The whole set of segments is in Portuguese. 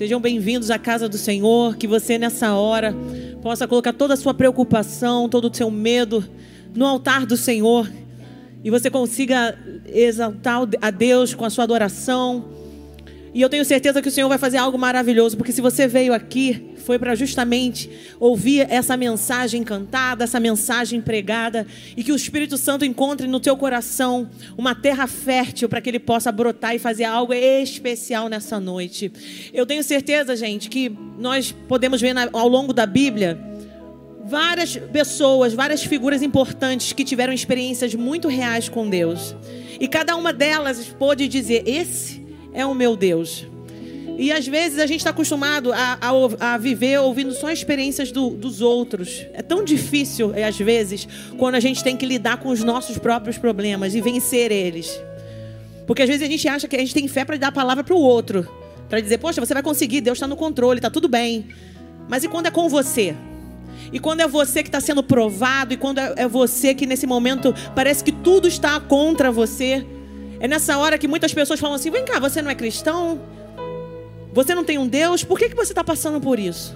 Sejam bem-vindos à casa do Senhor. Que você, nessa hora, possa colocar toda a sua preocupação, todo o seu medo no altar do Senhor. E você consiga exaltar a Deus com a sua adoração. E eu tenho certeza que o Senhor vai fazer algo maravilhoso, porque se você veio aqui, foi para justamente ouvir essa mensagem cantada, essa mensagem pregada, e que o Espírito Santo encontre no teu coração uma terra fértil para que ele possa brotar e fazer algo especial nessa noite. Eu tenho certeza, gente, que nós podemos ver ao longo da Bíblia várias pessoas, várias figuras importantes que tiveram experiências muito reais com Deus. E cada uma delas pôde dizer: Esse é o meu Deus. E às vezes a gente está acostumado a, a, a, viver ouvindo só experiências do, dos outros. É tão difícil, é, às vezes, quando a gente tem que lidar com os nossos próprios problemas e vencer eles. Porque às vezes a gente acha que a gente tem fé para dar a palavra para o outro. Para dizer, poxa, você vai conseguir, Deus está no controle, está tudo bem. Mas e quando é com você? E quando é você que está sendo provado, e quando é, é você que nesse momento parece que tudo está contra você? É nessa hora que muitas pessoas falam assim: vem cá, você não é cristão? Você não tem um Deus? Por que, que você está passando por isso?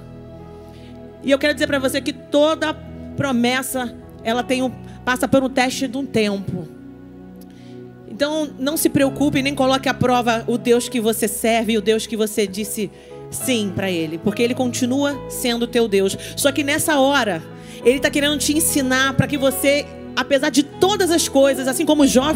E eu quero dizer para você que toda promessa ela tem um, passa por um teste de um tempo. Então não se preocupe nem coloque à prova o Deus que você serve, o Deus que você disse sim para ele, porque ele continua sendo teu Deus. Só que nessa hora ele está querendo te ensinar para que você, apesar de todas as coisas, assim como Jó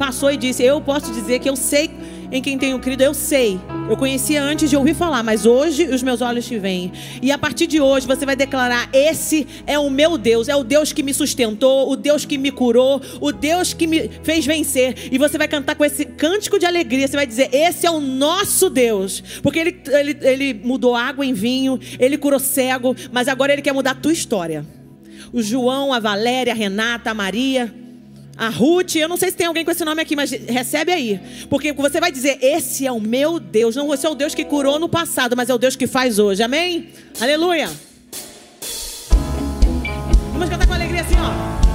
passou e disse, eu posso dizer que eu sei em quem tenho crido, eu sei. Eu conhecia antes de ouvir falar, mas hoje os meus olhos te veem. E a partir de hoje você vai declarar: Esse é o meu Deus, é o Deus que me sustentou, o Deus que me curou, o Deus que me fez vencer. E você vai cantar com esse cântico de alegria. Você vai dizer: Esse é o nosso Deus. Porque ele, ele, ele mudou água em vinho, ele curou cego, mas agora ele quer mudar a tua história. O João, a Valéria, a Renata, a Maria a Ruth, eu não sei se tem alguém com esse nome aqui, mas recebe aí. Porque você vai dizer: Esse é o meu Deus. Não você é o Deus que curou no passado, mas é o Deus que faz hoje. Amém? Aleluia. Vamos cantar com alegria assim, ó.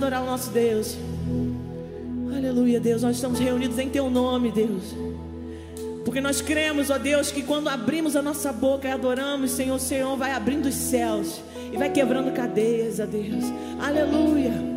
adorar o nosso Deus. Aleluia, Deus, nós estamos reunidos em Teu nome, Deus. Porque nós cremos, ó Deus, que quando abrimos a nossa boca e adoramos, Senhor, o Senhor vai abrindo os céus e vai quebrando cadeias, ó Deus. Aleluia.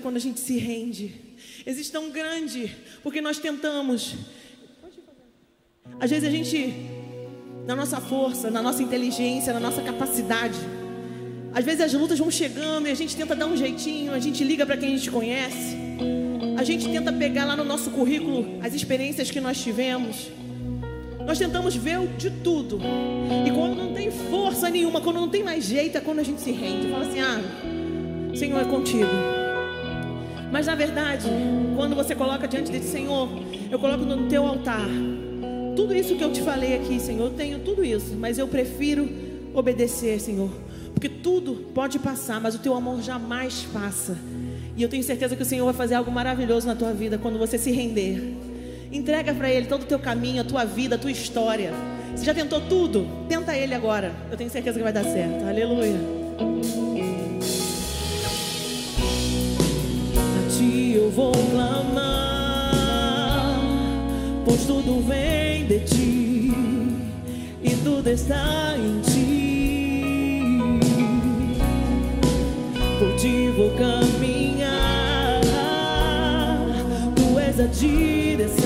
Grande quando a gente se rende. Existe tão grande porque nós tentamos. Às vezes a gente, na nossa força, na nossa inteligência, na nossa capacidade, às vezes as lutas vão chegando e a gente tenta dar um jeitinho, a gente liga para quem a gente conhece, a gente tenta pegar lá no nosso currículo as experiências que nós tivemos. Nós tentamos ver de tudo. E quando não tem força nenhuma, quando não tem mais jeito, é quando a gente se rende. Fala assim: ah, Senhor é contigo. Mas na verdade, quando você coloca diante desse Senhor, eu coloco no teu altar. Tudo isso que eu te falei aqui, Senhor, eu tenho tudo isso, mas eu prefiro obedecer, Senhor. Porque tudo pode passar, mas o teu amor jamais passa. E eu tenho certeza que o Senhor vai fazer algo maravilhoso na tua vida quando você se render. Entrega para Ele todo o teu caminho, a tua vida, a tua história. Você já tentou tudo? Tenta Ele agora. Eu tenho certeza que vai dar certo. Aleluia. Eu vou clamar, pois tudo vem de Ti e tudo está em Ti. Por Ti vou caminhar, Tu és a direção.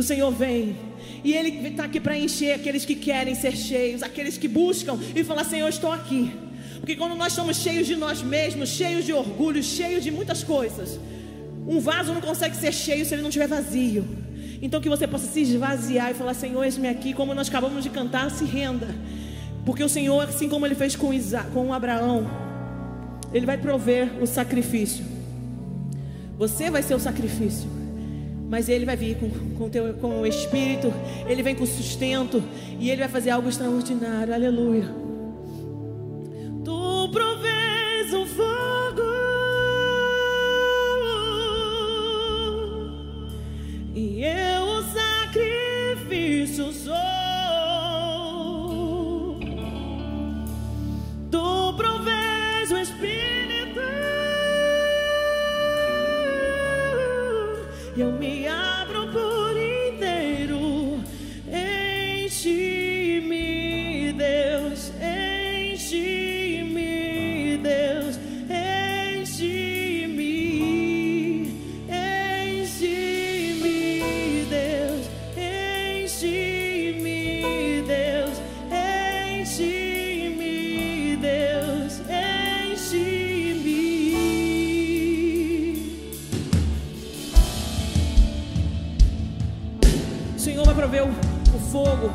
O Senhor vem e Ele está aqui para encher aqueles que querem ser cheios, aqueles que buscam e falar: Senhor, estou aqui. Porque quando nós somos cheios de nós mesmos, cheios de orgulho, cheios de muitas coisas, um vaso não consegue ser cheio se ele não estiver vazio. Então que você possa se esvaziar e falar: Senhor, eis-me aqui, como nós acabamos de cantar, se renda. Porque o Senhor, assim como ele fez com, Isaac, com Abraão, ele vai prover o sacrifício. Você vai ser o sacrifício. Mas ele vai vir com, com, teu, com o Espírito, ele vem com sustento e ele vai fazer algo extraordinário. Aleluia. Fogo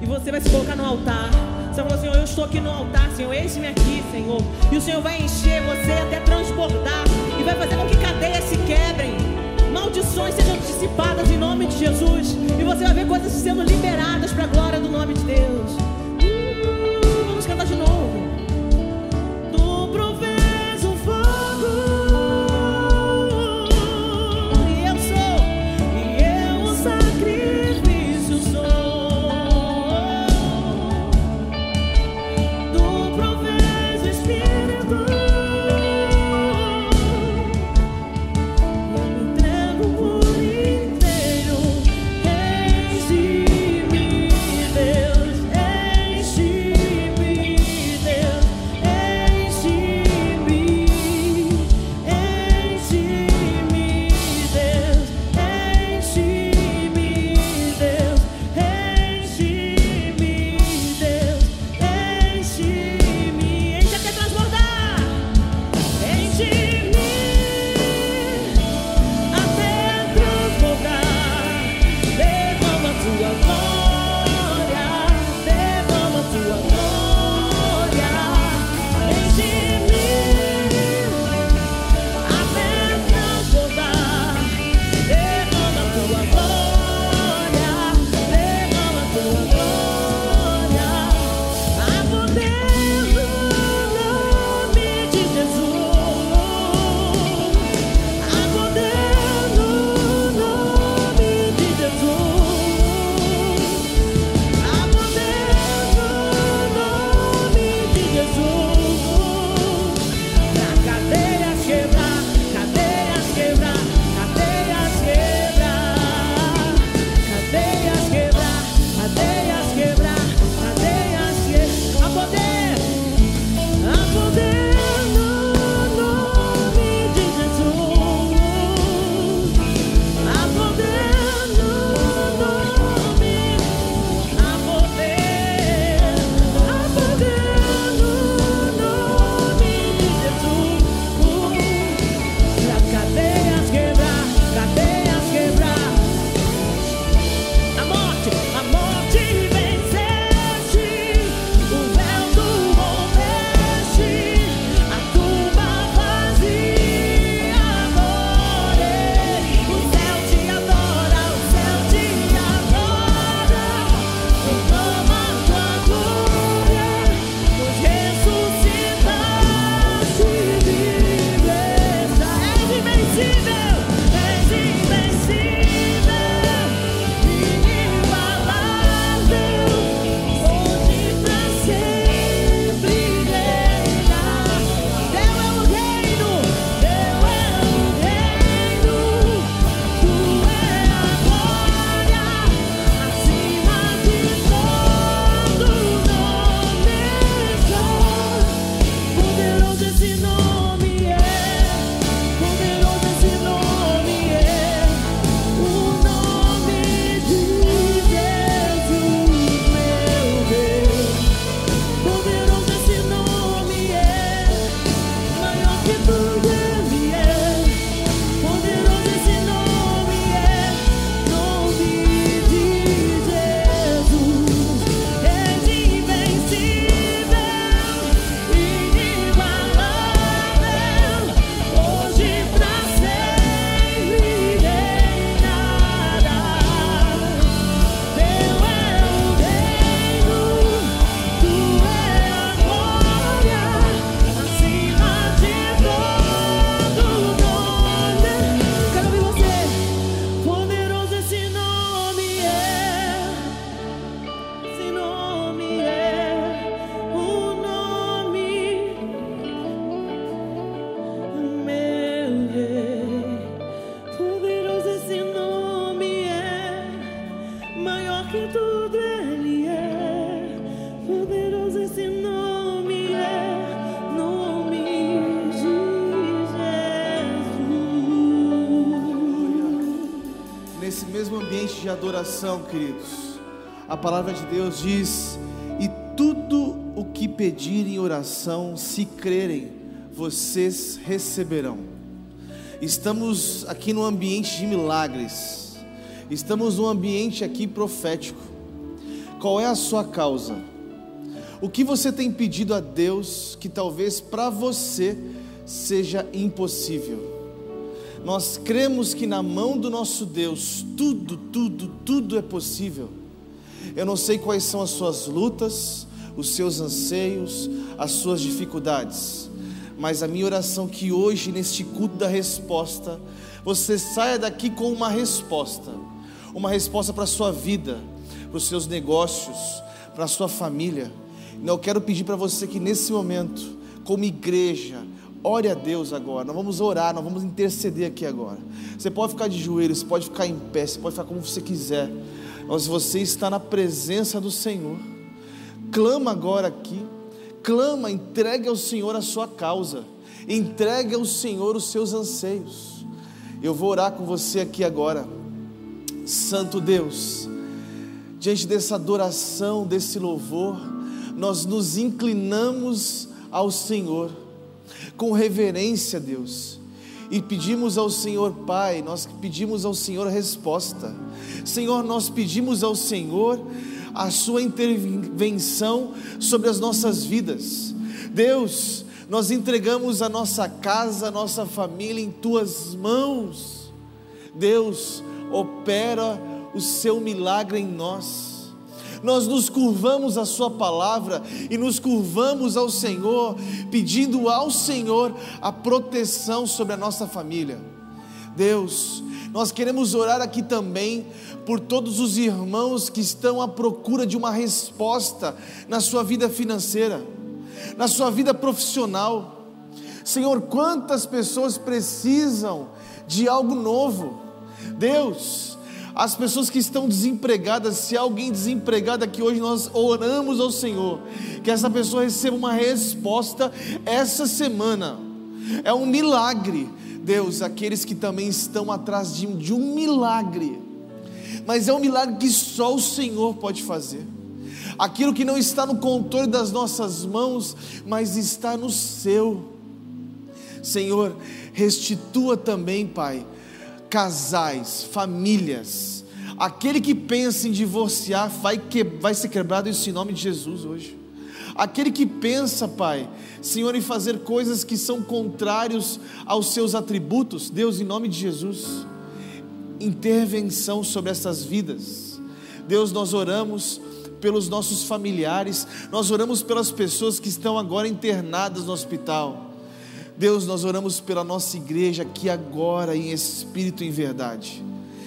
e você vai se colocar no altar. Você vai falar, Senhor, eu estou aqui no altar, Senhor, eis-me aqui, Senhor. E o Senhor vai encher você até transbordar e vai fazer com que cadeias se quebrem, maldições sejam dissipadas em nome de Jesus. E você vai ver coisas sendo liberadas para a glória do nome de Deus. De adoração, queridos, a palavra de Deus diz: E tudo o que pedirem em oração, se crerem, vocês receberão. Estamos aqui no ambiente de milagres, estamos num ambiente aqui profético. Qual é a sua causa? O que você tem pedido a Deus que talvez para você seja impossível? Nós cremos que na mão do nosso Deus tudo, tudo, tudo é possível. Eu não sei quais são as suas lutas, os seus anseios, as suas dificuldades, mas a minha oração é que hoje, neste culto da resposta, você saia daqui com uma resposta, uma resposta para a sua vida, para os seus negócios, para a sua família. Eu quero pedir para você que nesse momento, como igreja, ore a Deus agora. Nós vamos orar, nós vamos interceder aqui agora. Você pode ficar de joelhos, você pode ficar em pé, você pode ficar como você quiser. Mas você está na presença do Senhor. Clama agora aqui. Clama, entregue ao Senhor a sua causa. Entregue ao Senhor os seus anseios. Eu vou orar com você aqui agora. Santo Deus, diante dessa adoração, desse louvor, nós nos inclinamos ao Senhor, com reverência, Deus, e pedimos ao Senhor, Pai, nós pedimos ao Senhor resposta. Senhor, nós pedimos ao Senhor a Sua intervenção sobre as nossas vidas. Deus, nós entregamos a nossa casa, a nossa família em Tuas mãos. Deus, opera o Seu milagre em nós nós nos curvamos à Sua palavra e nos curvamos ao Senhor, pedindo ao Senhor a proteção sobre a nossa família. Deus, nós queremos orar aqui também por todos os irmãos que estão à procura de uma resposta na sua vida financeira, na sua vida profissional. Senhor, quantas pessoas precisam de algo novo? Deus, as pessoas que estão desempregadas, se há alguém desempregado aqui hoje, nós oramos ao Senhor, que essa pessoa receba uma resposta essa semana. É um milagre, Deus, aqueles que também estão atrás de, de um milagre, mas é um milagre que só o Senhor pode fazer. Aquilo que não está no controle das nossas mãos, mas está no seu. Senhor, restitua também, Pai, casais, famílias. Aquele que pensa em divorciar vai, que, vai ser quebrado isso em nome de Jesus hoje. Aquele que pensa, Pai, Senhor, em fazer coisas que são contrários aos seus atributos, Deus, em nome de Jesus, intervenção sobre essas vidas. Deus, nós oramos pelos nossos familiares, nós oramos pelas pessoas que estão agora internadas no hospital. Deus, nós oramos pela nossa igreja aqui agora, em espírito e em verdade.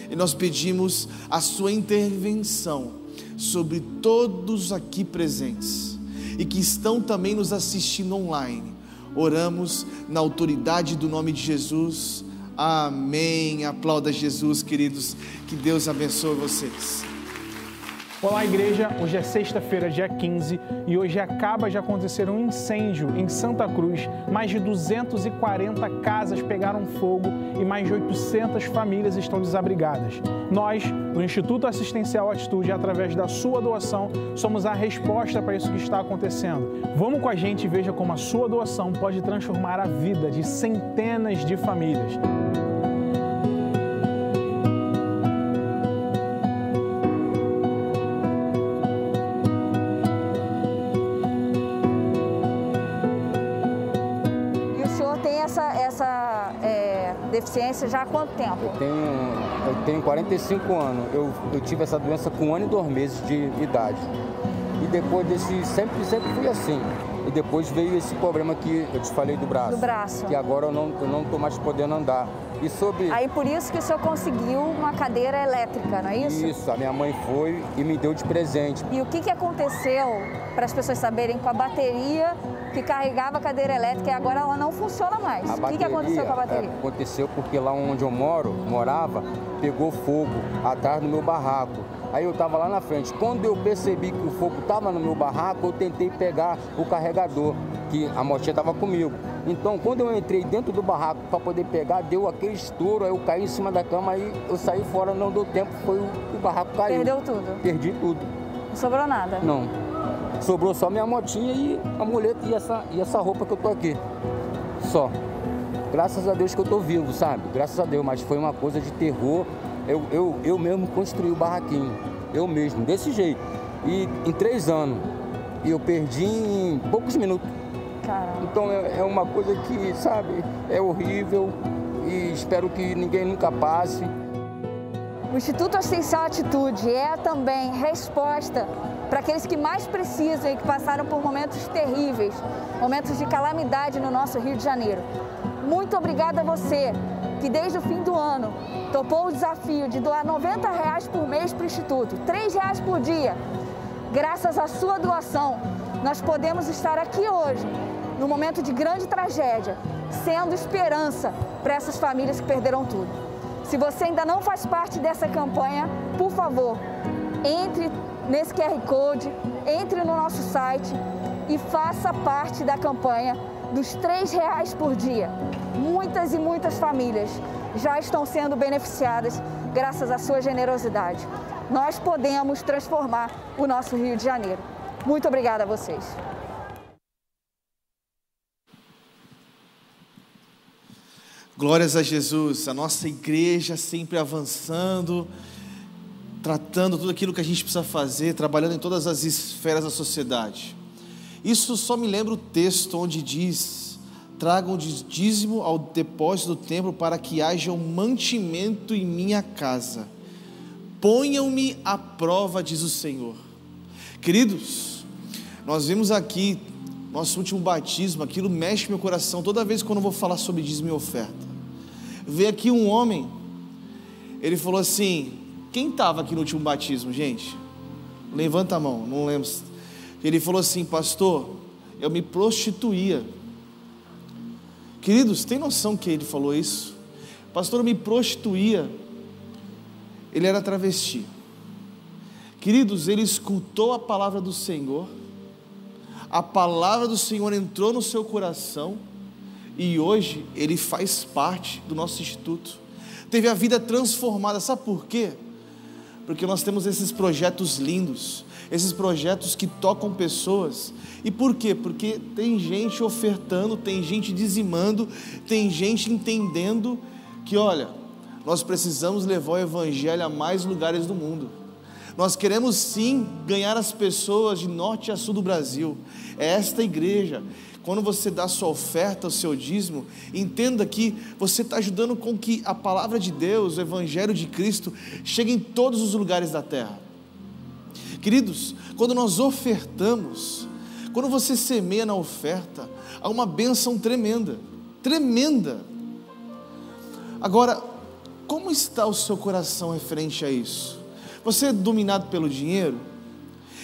E nós pedimos a Sua intervenção sobre todos aqui presentes e que estão também nos assistindo online. Oramos na autoridade do nome de Jesus. Amém. Aplauda Jesus, queridos. Que Deus abençoe vocês. Olá, igreja. Hoje é sexta-feira, dia 15, e hoje acaba de acontecer um incêndio em Santa Cruz. Mais de 240 casas pegaram fogo e mais de 800 famílias estão desabrigadas. Nós, do Instituto Assistencial Atitude, através da sua doação, somos a resposta para isso que está acontecendo. Vamos com a gente e veja como a sua doação pode transformar a vida de centenas de famílias. Deficiência já há quanto tempo? Eu tenho, eu tenho 45 anos. Eu, eu tive essa doença com um ano e dois meses de idade. E depois desse, sempre, sempre fui assim. E depois veio esse problema que eu te falei do braço. Do braço. Que agora eu não, eu não tô mais podendo andar. E sobre... Aí por isso que o senhor conseguiu uma cadeira elétrica, não é isso? Isso, a minha mãe foi e me deu de presente. E o que, que aconteceu, para as pessoas saberem, com a bateria que carregava a cadeira elétrica e agora ela não funciona mais. A o que, que aconteceu com a bateria? Aconteceu porque lá onde eu moro, morava, pegou fogo atrás do meu barraco. Aí eu estava lá na frente. Quando eu percebi que o fogo estava no meu barraco, eu tentei pegar o carregador, que a motinha estava comigo. Então, quando eu entrei dentro do barraco para poder pegar, deu aquele estouro, aí eu caí em cima da cama, aí eu saí fora, não deu tempo, foi o, o barraco caiu. Perdeu tudo? Perdi tudo. Não sobrou nada? Não. Sobrou só minha motinha e a muleta e essa, e essa roupa que eu tô aqui. Só. Graças a Deus que eu tô vivo, sabe? Graças a Deus, mas foi uma coisa de terror. Eu, eu, eu mesmo construí o barraquinho. Eu mesmo, desse jeito. E em três anos. E eu perdi em poucos minutos. Caramba. Então é, é uma coisa que, sabe, é horrível e espero que ninguém nunca passe. O Instituto Assistencial Atitude é também resposta para aqueles que mais precisam e que passaram por momentos terríveis, momentos de calamidade no nosso Rio de Janeiro. Muito obrigada a você que desde o fim do ano topou o desafio de doar 90 reais por mês para o Instituto, 3 reais por dia. Graças à sua doação, nós podemos estar aqui hoje, no momento de grande tragédia, sendo esperança para essas famílias que perderam tudo. Se você ainda não faz parte dessa campanha, por favor, entre nesse QR Code, entre no nosso site e faça parte da campanha dos R$ reais por dia. Muitas e muitas famílias já estão sendo beneficiadas graças à sua generosidade. Nós podemos transformar o nosso Rio de Janeiro. Muito obrigada a vocês. Glórias a Jesus, a nossa igreja sempre avançando, tratando tudo aquilo que a gente precisa fazer, trabalhando em todas as esferas da sociedade. Isso só me lembra o texto onde diz: tragam dízimo ao depósito do templo para que haja um mantimento em minha casa. Ponham-me à prova, diz o Senhor. Queridos, nós vimos aqui nosso último batismo, aquilo mexe meu coração toda vez quando eu vou falar sobre dízimo e oferta. Vê aqui um homem, ele falou assim: quem estava aqui no último batismo, gente? Levanta a mão, não lembro. Ele falou assim, pastor, eu me prostituía. Queridos, tem noção que ele falou isso? Pastor, eu me prostituía. Ele era travesti. Queridos, ele escutou a palavra do Senhor, a palavra do Senhor entrou no seu coração, e hoje ele faz parte do nosso instituto. Teve a vida transformada, sabe por quê? Porque nós temos esses projetos lindos, esses projetos que tocam pessoas. E por quê? Porque tem gente ofertando, tem gente dizimando, tem gente entendendo que, olha, nós precisamos levar o Evangelho a mais lugares do mundo. Nós queremos sim ganhar as pessoas de norte a sul do Brasil. É esta igreja quando você dá sua oferta, o seu dízimo, entenda que você está ajudando com que a palavra de Deus, o Evangelho de Cristo, chegue em todos os lugares da terra. Queridos, quando nós ofertamos, quando você semeia na oferta, há uma bênção tremenda, tremenda. Agora, como está o seu coração referente a isso? Você é dominado pelo dinheiro?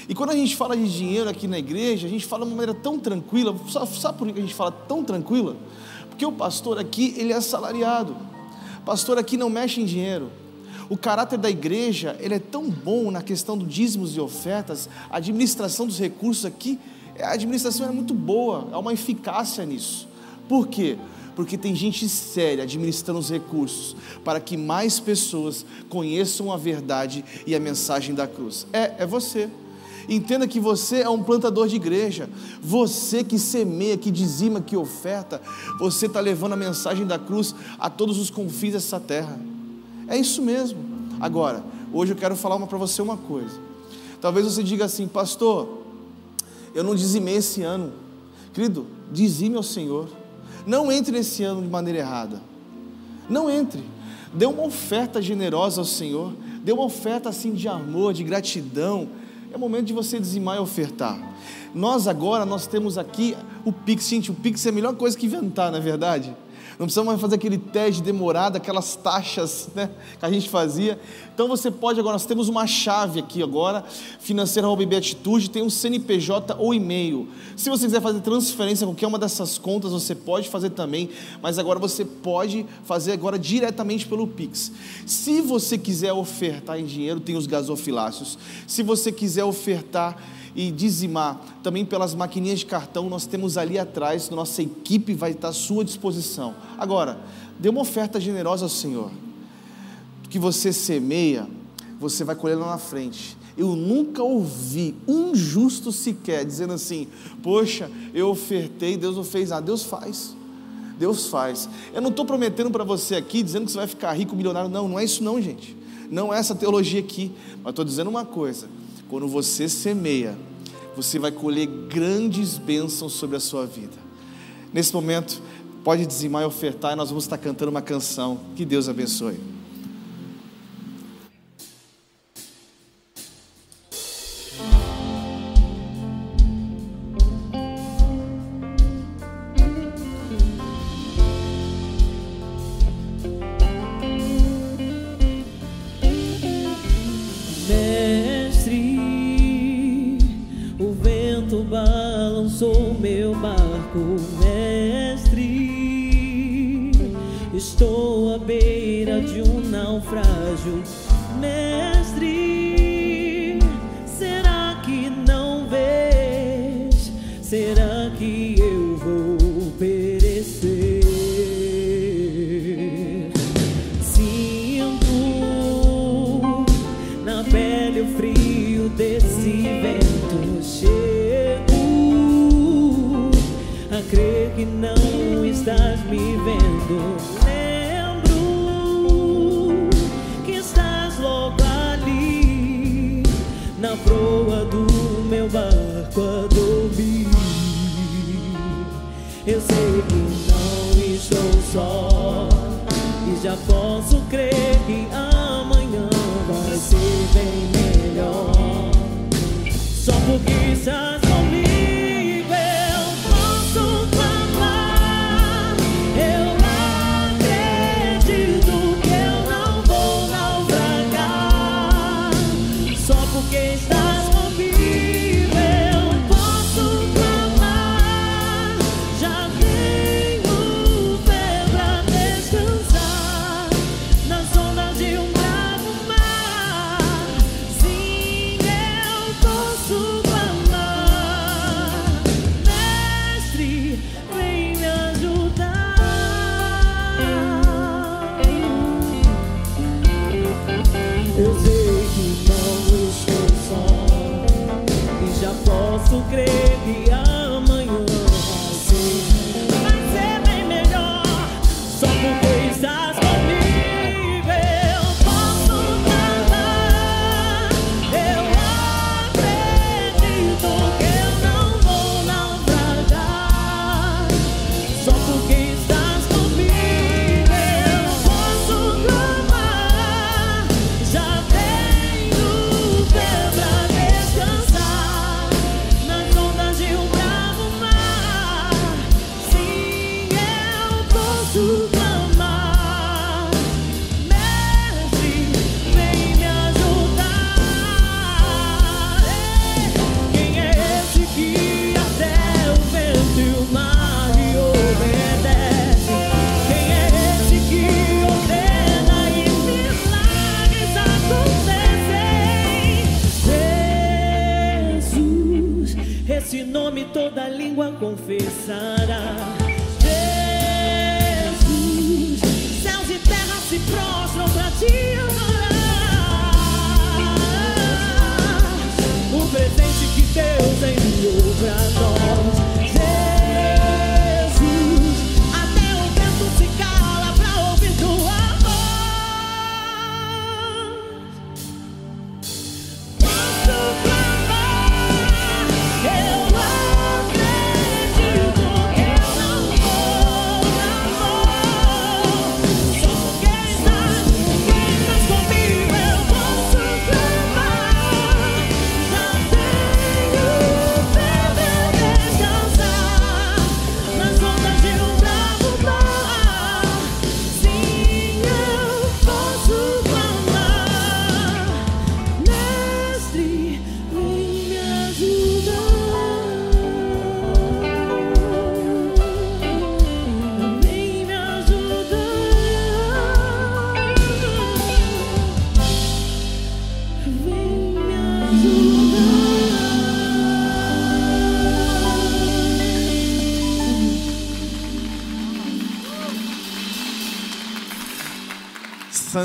E quando a gente fala de dinheiro aqui na igreja, a gente fala de uma maneira tão tranquila. Sabe por que a gente fala tão tranquila? Porque o pastor aqui, ele é assalariado. O pastor aqui não mexe em dinheiro. O caráter da igreja, ele é tão bom na questão do dízimos e ofertas, a administração dos recursos aqui, a administração é muito boa, há uma eficácia nisso. Por quê? Porque tem gente séria administrando os recursos para que mais pessoas conheçam a verdade e a mensagem da cruz. É, é você. Entenda que você é um plantador de igreja. Você que semeia, que dizima, que oferta, você está levando a mensagem da cruz a todos os confins dessa terra. É isso mesmo. Agora, hoje eu quero falar para você uma coisa. Talvez você diga assim, pastor, eu não dizimei esse ano. Querido, dizime ao Senhor. Não entre nesse ano de maneira errada. Não entre. Dê uma oferta generosa ao Senhor. Dê uma oferta assim de amor, de gratidão é momento de você dizimar e ofertar. Nós agora, nós temos aqui o Pix. Gente, o Pix é a melhor coisa que inventar, não é verdade? Não precisa mais fazer aquele teste demorado, aquelas taxas né, que a gente fazia. Então você pode agora, nós temos uma chave aqui agora, financeira Atitude, tem um CNPJ ou e-mail. Se você quiser fazer transferência qualquer uma dessas contas, você pode fazer também, mas agora você pode fazer agora diretamente pelo Pix. Se você quiser ofertar em dinheiro, tem os gasofilácios. Se você quiser ofertar e dizimar também pelas maquininhas de cartão, nós temos ali atrás, nossa equipe vai estar à sua disposição. Agora, dê uma oferta generosa ao Senhor. Que você semeia, você vai colher lá na frente. Eu nunca ouvi um justo sequer dizendo assim: Poxa, eu ofertei, Deus não fez nada. Deus faz. Deus faz. Eu não estou prometendo para você aqui, dizendo que você vai ficar rico, milionário. Não, não é isso, não, gente. Não é essa teologia aqui. Mas estou dizendo uma coisa: quando você semeia, você vai colher grandes bênçãos sobre a sua vida. Nesse momento, pode dizimar e ofertar, e nós vamos estar cantando uma canção. Que Deus abençoe. sou meu barco mestre. Estou à beira de um naufrágio estás me vendo. Lembro que estás logo ali, na proa do meu barco a dormir. Eu sei que não estou só, e já posso crer que amanhã vai ser bem melhor. Só porque estás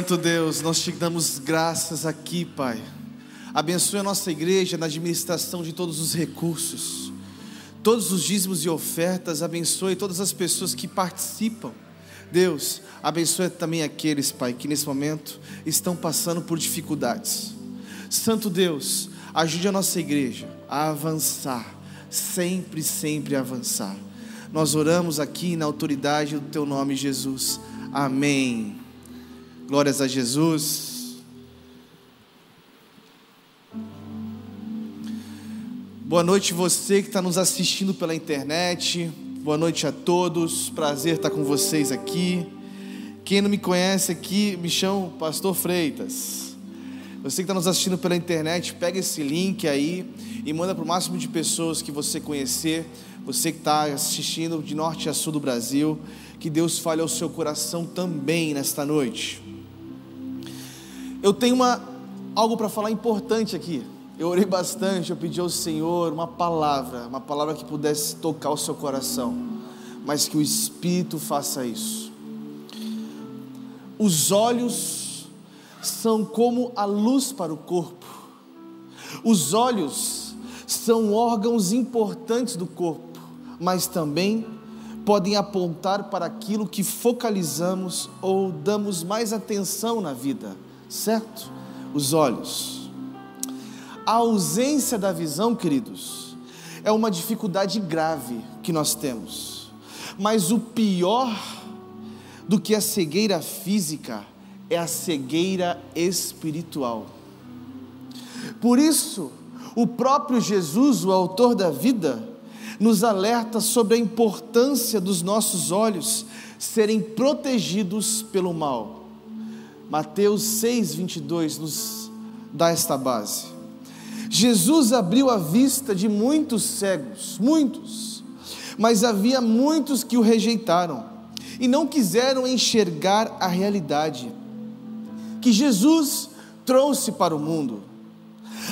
Santo Deus, nós te damos graças aqui, Pai. Abençoe a nossa igreja na administração de todos os recursos, todos os dízimos e ofertas. Abençoe todas as pessoas que participam. Deus, abençoe também aqueles, Pai, que nesse momento estão passando por dificuldades. Santo Deus, ajude a nossa igreja a avançar, sempre, sempre avançar. Nós oramos aqui na autoridade do Teu nome, Jesus. Amém. Glórias a Jesus. Boa noite, você que está nos assistindo pela internet. Boa noite a todos. Prazer estar com vocês aqui. Quem não me conhece aqui, me chamo Pastor Freitas. Você que está nos assistindo pela internet, pega esse link aí e manda para o máximo de pessoas que você conhecer. Você que está assistindo de norte a sul do Brasil, que Deus fale ao seu coração também nesta noite. Eu tenho uma, algo para falar importante aqui. Eu orei bastante, eu pedi ao Senhor uma palavra, uma palavra que pudesse tocar o seu coração, mas que o Espírito faça isso. Os olhos são como a luz para o corpo. Os olhos são órgãos importantes do corpo, mas também podem apontar para aquilo que focalizamos ou damos mais atenção na vida certo? Os olhos. A ausência da visão, queridos, é uma dificuldade grave que nós temos. Mas o pior do que a cegueira física é a cegueira espiritual. Por isso, o próprio Jesus, o autor da vida, nos alerta sobre a importância dos nossos olhos serem protegidos pelo mal. Mateus 6, 22 nos dá esta base. Jesus abriu a vista de muitos cegos, muitos, mas havia muitos que o rejeitaram e não quiseram enxergar a realidade que Jesus trouxe para o mundo.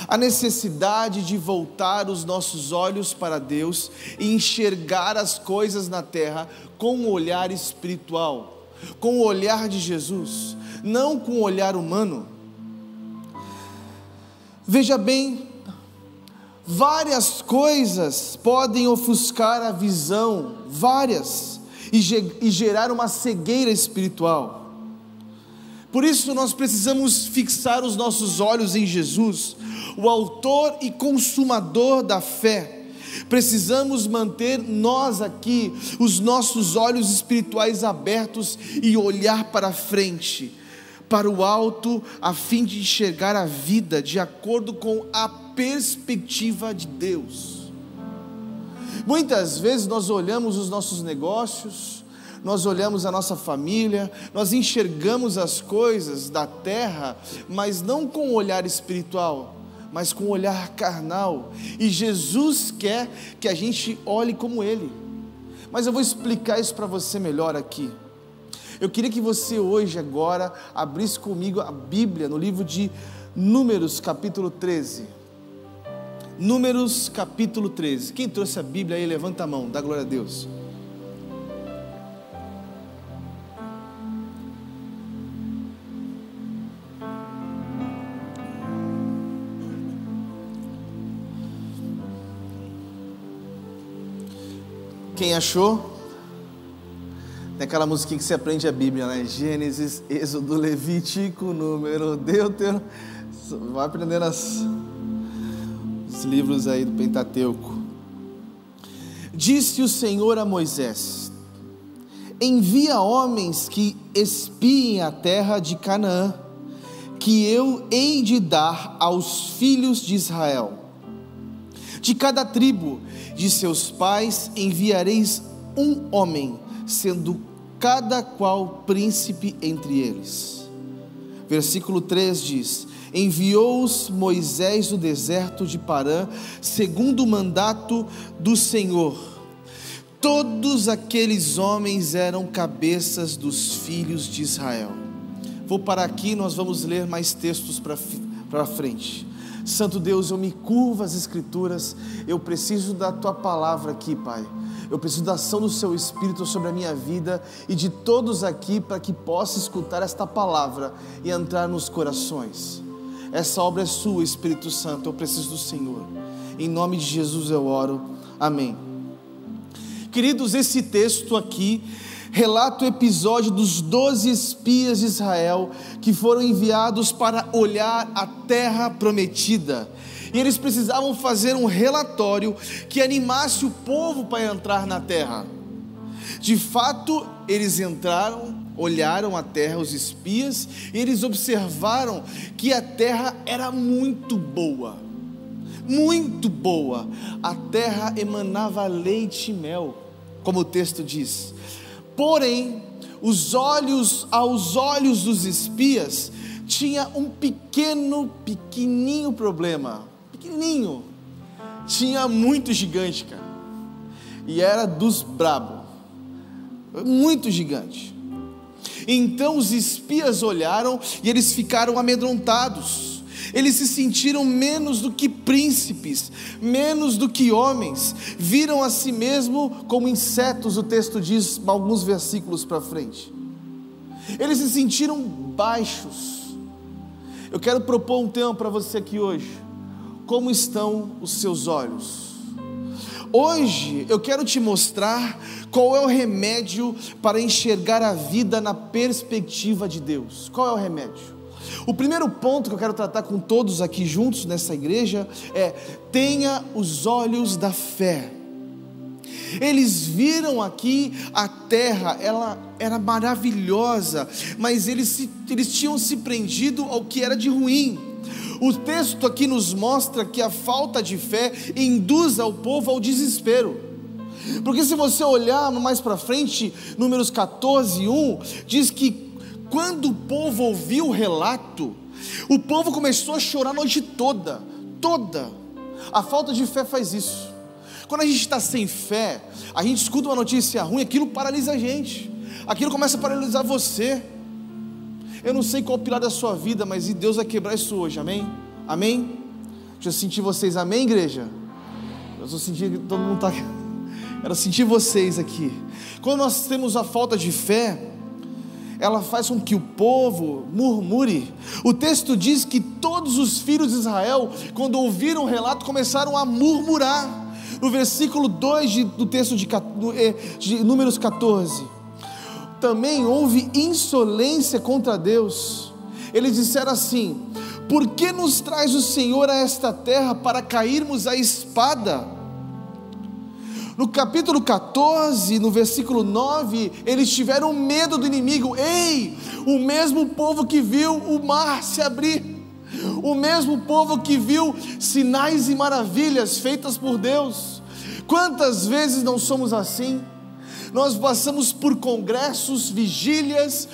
A necessidade de voltar os nossos olhos para Deus e enxergar as coisas na terra com um olhar espiritual, com o olhar de Jesus, não com o olhar humano. Veja bem, várias coisas podem ofuscar a visão, várias, e, gerar uma cegueira espiritual. Por isso nós precisamos fixar os nossos olhos em Jesus, o Autor e Consumador da fé. Precisamos manter nós aqui os nossos olhos espirituais abertos e olhar para frente, para o alto, a fim de enxergar a vida de acordo com a perspectiva de Deus. Muitas vezes nós olhamos os nossos negócios, nós olhamos a nossa família, nós enxergamos as coisas da terra, mas não com o olhar espiritual, mas com o olhar carnal. E Jesus quer que a gente olhe como Ele. Mas eu vou explicar isso para você melhor aqui. Eu queria que você hoje, agora, abrisse comigo a Bíblia no livro de Números, capítulo 13. Números, capítulo 13. Quem trouxe a Bíblia aí, levanta a mão, dá glória a Deus. Quem achou? Tem aquela musiquinha que você aprende a Bíblia, né? Gênesis, Êxodo, Levítico, Número, Deutero. Vai aprendendo as, os livros aí do Pentateuco. Disse o Senhor a Moisés: Envia homens que espiem a terra de Canaã, que eu hei de dar aos filhos de Israel. De cada tribo de seus pais enviareis um homem, sendo cada qual príncipe entre eles. Versículo 3 diz: Enviou-os Moisés no deserto de Parã, segundo o mandato do Senhor. Todos aqueles homens eram cabeças dos filhos de Israel. Vou parar aqui, nós vamos ler mais textos para frente. Santo Deus, eu me curvo às Escrituras, eu preciso da tua palavra aqui, Pai. Eu preciso da ação do Seu Espírito sobre a minha vida e de todos aqui para que possa escutar esta palavra e entrar nos corações. Essa obra é sua, Espírito Santo, eu preciso do Senhor. Em nome de Jesus eu oro. Amém. Queridos, esse texto aqui relata o episódio dos doze espias de Israel que foram enviados para olhar a terra prometida. E eles precisavam fazer um relatório que animasse o povo para entrar na terra. De fato, eles entraram, olharam a terra, os espias, e eles observaram que a terra era muito boa. Muito boa. A terra emanava leite e mel, como o texto diz. Porém, os olhos aos olhos dos espias tinha um pequeno, pequenininho problema, pequenininho. Tinha muito gigante, cara. E era dos brabo. Muito gigante. Então os espias olharam e eles ficaram amedrontados eles se sentiram menos do que príncipes, menos do que homens, viram a si mesmo como insetos, o texto diz alguns versículos para frente. Eles se sentiram baixos. Eu quero propor um tema para você aqui hoje. Como estão os seus olhos? Hoje eu quero te mostrar qual é o remédio para enxergar a vida na perspectiva de Deus. Qual é o remédio? O primeiro ponto que eu quero tratar com todos aqui juntos nessa igreja é: tenha os olhos da fé. Eles viram aqui a terra, ela era maravilhosa, mas eles, se, eles tinham se prendido ao que era de ruim. O texto aqui nos mostra que a falta de fé induz ao povo ao desespero. Porque se você olhar mais para frente, Números 14, 1, diz que quando o povo ouviu o relato, o povo começou a chorar a noite toda, toda. A falta de fé faz isso. Quando a gente está sem fé, a gente escuta uma notícia ruim, aquilo paralisa a gente, aquilo começa a paralisar você. Eu não sei qual o pilar da sua vida, mas Deus vai quebrar isso hoje, amém? Amém? Deixa eu sentir vocês, amém, igreja? Eu estou sentindo que todo mundo está. Quero sentir vocês aqui. Quando nós temos a falta de fé, ela faz com que o povo murmure. O texto diz que todos os filhos de Israel, quando ouviram o relato, começaram a murmurar. No versículo 2 de, do texto de, eh, de Números 14, também houve insolência contra Deus. Eles disseram assim: Por que nos traz o Senhor a esta terra para cairmos à espada? No capítulo 14, no versículo 9, eles tiveram medo do inimigo. Ei, o mesmo povo que viu o mar se abrir, o mesmo povo que viu sinais e maravilhas feitas por Deus. Quantas vezes não somos assim? Nós passamos por congressos, vigílias,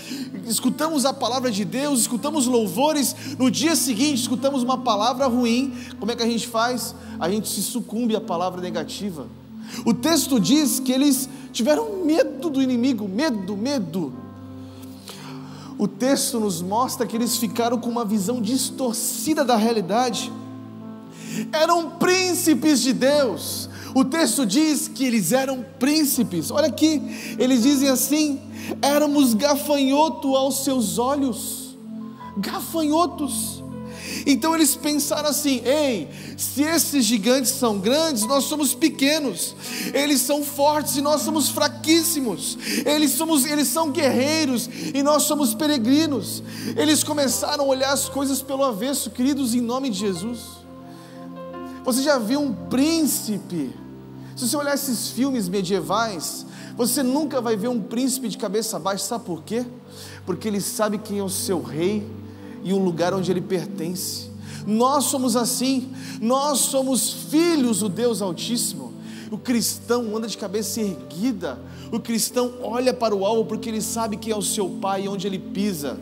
escutamos a palavra de Deus, escutamos louvores, no dia seguinte escutamos uma palavra ruim, como é que a gente faz? A gente se sucumbe à palavra negativa. O texto diz que eles tiveram medo do inimigo, medo, medo. O texto nos mostra que eles ficaram com uma visão distorcida da realidade. Eram príncipes de Deus. O texto diz que eles eram príncipes. Olha aqui, eles dizem assim: éramos gafanhoto aos seus olhos. Gafanhotos. Então eles pensaram assim: ei, se esses gigantes são grandes, nós somos pequenos. Eles são fortes e nós somos fraquíssimos. Eles, somos, eles são guerreiros e nós somos peregrinos. Eles começaram a olhar as coisas pelo avesso, queridos, em nome de Jesus. Você já viu um príncipe? Se você olhar esses filmes medievais, você nunca vai ver um príncipe de cabeça baixa, sabe por quê? Porque ele sabe quem é o seu rei e um lugar onde ele pertence. Nós somos assim, nós somos filhos do Deus Altíssimo. O cristão anda de cabeça erguida, o cristão olha para o alvo porque ele sabe quem é o seu pai e onde ele pisa.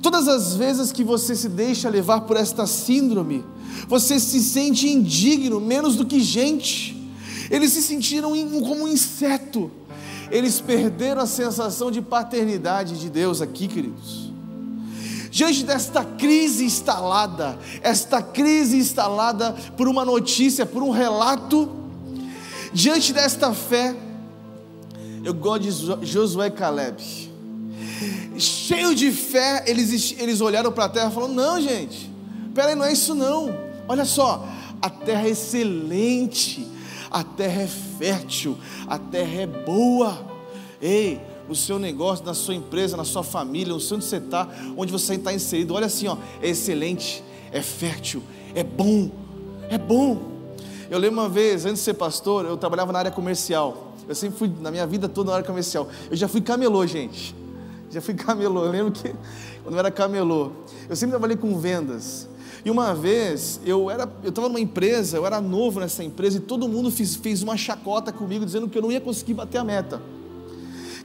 Todas as vezes que você se deixa levar por esta síndrome, você se sente indigno, menos do que gente. Eles se sentiram como um inseto. Eles perderam a sensação de paternidade de Deus aqui, queridos. Diante desta crise instalada, esta crise instalada por uma notícia, por um relato, diante desta fé, eu gosto de Josué e Caleb. Cheio de fé, eles, eles olharam para a terra e falaram: Não, gente, peraí, não é isso não. Olha só, a terra é excelente, a terra é fértil, a terra é boa. Ei, no seu negócio, na sua empresa, na sua família, no onde você está, onde você está inserido. Olha assim, ó, é excelente, é fértil, é bom, é bom. Eu lembro uma vez, antes de ser pastor, eu trabalhava na área comercial. Eu sempre fui, na minha vida toda, na área comercial. Eu já fui camelô, gente. Já fui camelô. Eu lembro que, quando eu era camelô, eu sempre trabalhei com vendas. E uma vez, eu era, eu estava numa empresa, eu era novo nessa empresa, e todo mundo fez, fez uma chacota comigo, dizendo que eu não ia conseguir bater a meta.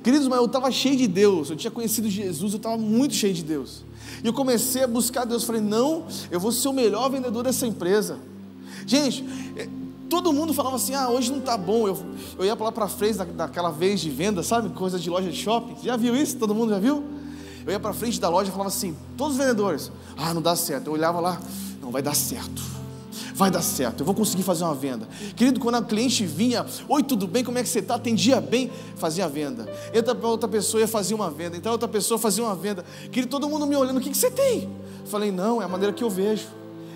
Queridos, mas eu estava cheio de Deus, eu tinha conhecido Jesus, eu estava muito cheio de Deus. E eu comecei a buscar Deus, falei, não, eu vou ser o melhor vendedor dessa empresa. Gente, é, todo mundo falava assim, ah, hoje não está bom. Eu, eu ia lá para frente da, daquela vez de venda, sabe? Coisa de loja de shopping. Já viu isso? Todo mundo já viu? Eu ia para frente da loja e falava assim, todos os vendedores, ah, não dá certo. Eu olhava lá, não vai dar certo vai dar certo, eu vou conseguir fazer uma venda. Querido, quando a cliente vinha, oi, tudo bem, como é que você está? Atendia bem, fazia a venda. Entra para outra pessoa e fazia uma venda. Então outra pessoa fazia uma venda. Querido, todo mundo me olhando, o que, que você tem? Falei, não, é a maneira que eu vejo.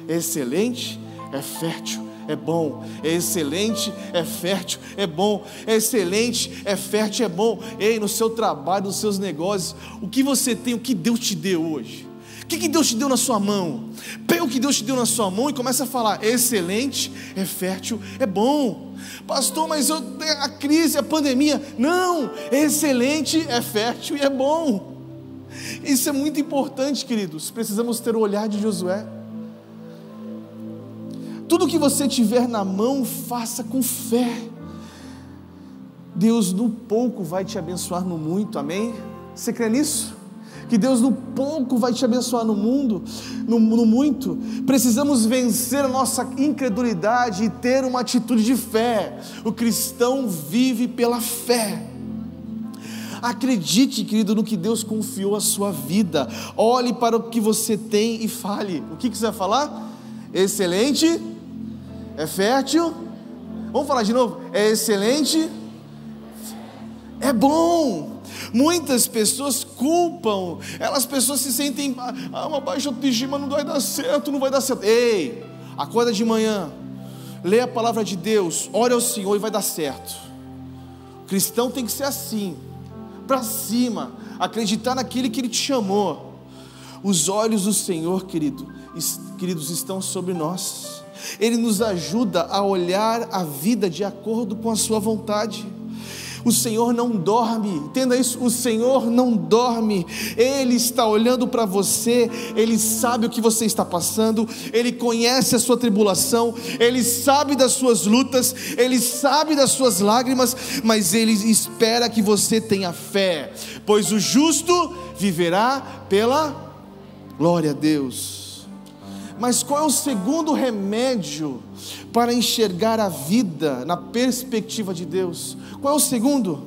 É excelente, é fértil, é bom, é excelente, é fértil, é bom, é excelente, é fértil, é bom. Ei, no seu trabalho, nos seus negócios, o que você tem, o que Deus te deu hoje? Que, que Deus te deu na sua mão? Pega o que Deus te deu na sua mão e começa a falar: é excelente, é fértil, é bom. Pastor, mas eu, a crise, a pandemia. Não, é excelente, é fértil e é bom. Isso é muito importante, queridos. Precisamos ter o olhar de Josué. Tudo que você tiver na mão, faça com fé. Deus no pouco vai te abençoar no muito, amém? Você crê nisso? Que Deus no pouco vai te abençoar no mundo, no, no muito. Precisamos vencer a nossa incredulidade e ter uma atitude de fé. O cristão vive pela fé. Acredite, querido, no que Deus confiou a sua vida. Olhe para o que você tem e fale. O que, que você vai falar? Excelente, é fértil. Vamos falar de novo? É excelente, é bom. Muitas pessoas culpam, elas pessoas se sentem, ah, uma baixa autoestima não vai dar certo, não vai dar certo. Ei, acorda de manhã, lê a palavra de Deus, ore ao Senhor e vai dar certo. O cristão tem que ser assim, para cima, acreditar naquele que Ele te chamou. Os olhos do Senhor, querido, queridos, estão sobre nós. Ele nos ajuda a olhar a vida de acordo com a Sua vontade. O Senhor não dorme, entenda isso: o Senhor não dorme, Ele está olhando para você, Ele sabe o que você está passando, Ele conhece a sua tribulação, Ele sabe das suas lutas, Ele sabe das suas lágrimas, mas Ele espera que você tenha fé, pois o justo viverá pela glória a Deus. Mas qual é o segundo remédio para enxergar a vida na perspectiva de Deus? Qual é o segundo?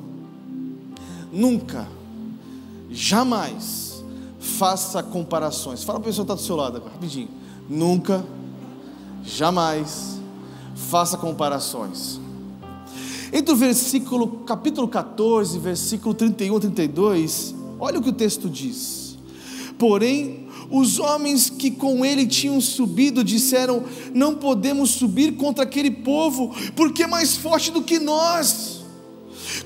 Nunca, jamais faça comparações. Fala para a pessoa que está do seu lado agora, rapidinho. Nunca, jamais faça comparações. Entre o versículo, capítulo 14, versículo 31 a 32, olha o que o texto diz. Porém, os homens que com ele tinham subido disseram: Não podemos subir contra aquele povo, porque é mais forte do que nós.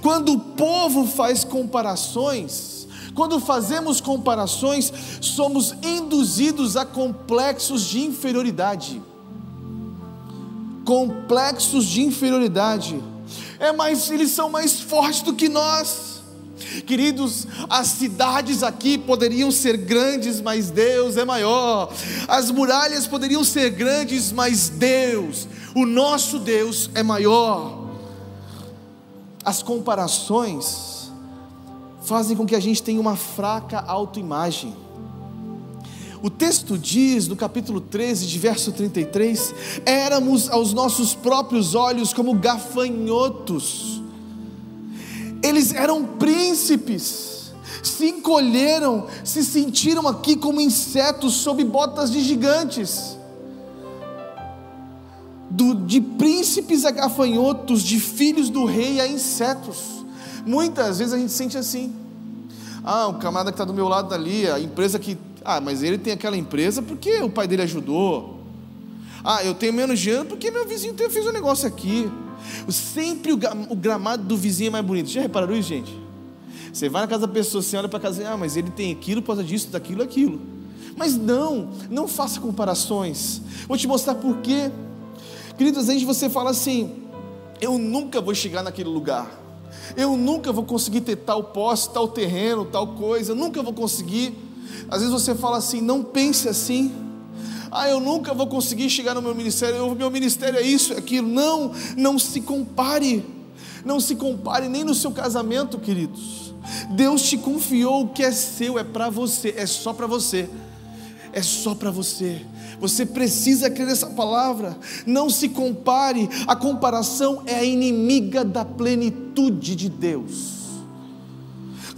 Quando o povo faz comparações, quando fazemos comparações, somos induzidos a complexos de inferioridade. Complexos de inferioridade. É mais, eles são mais fortes do que nós. Queridos, as cidades aqui poderiam ser grandes, mas Deus é maior. As muralhas poderiam ser grandes, mas Deus, o nosso Deus, é maior. As comparações fazem com que a gente tenha uma fraca autoimagem. O texto diz no capítulo 13, de verso 33: éramos aos nossos próprios olhos como gafanhotos eles eram príncipes, se encolheram, se sentiram aqui como insetos sob botas de gigantes. Do, de príncipes a gafanhotos, de filhos do rei a insetos. Muitas vezes a gente sente assim. Ah, o camarada que está do meu lado ali, a empresa que. Ah, mas ele tem aquela empresa porque o pai dele ajudou. Ah, eu tenho menos dinheiro porque meu vizinho fez um negócio aqui. Sempre o gramado do vizinho é mais bonito. Já repararam isso, gente? Você vai na casa da pessoa, você olha para casa e ah, mas ele tem aquilo por causa disso, daquilo, aquilo. Mas não, não faça comparações. Vou te mostrar por quê. Queridos, às vezes você fala assim: eu nunca vou chegar naquele lugar. Eu nunca vou conseguir ter tal posse, tal terreno, tal coisa. Nunca vou conseguir. Às vezes você fala assim: não pense assim. Ah, eu nunca vou conseguir chegar no meu ministério. O meu ministério é isso, é aquilo. Não, não se compare. Não se compare nem no seu casamento, queridos. Deus te confiou o que é seu, é para você, é só para você. É só para você. Você precisa crer nessa palavra. Não se compare. A comparação é a inimiga da plenitude de Deus.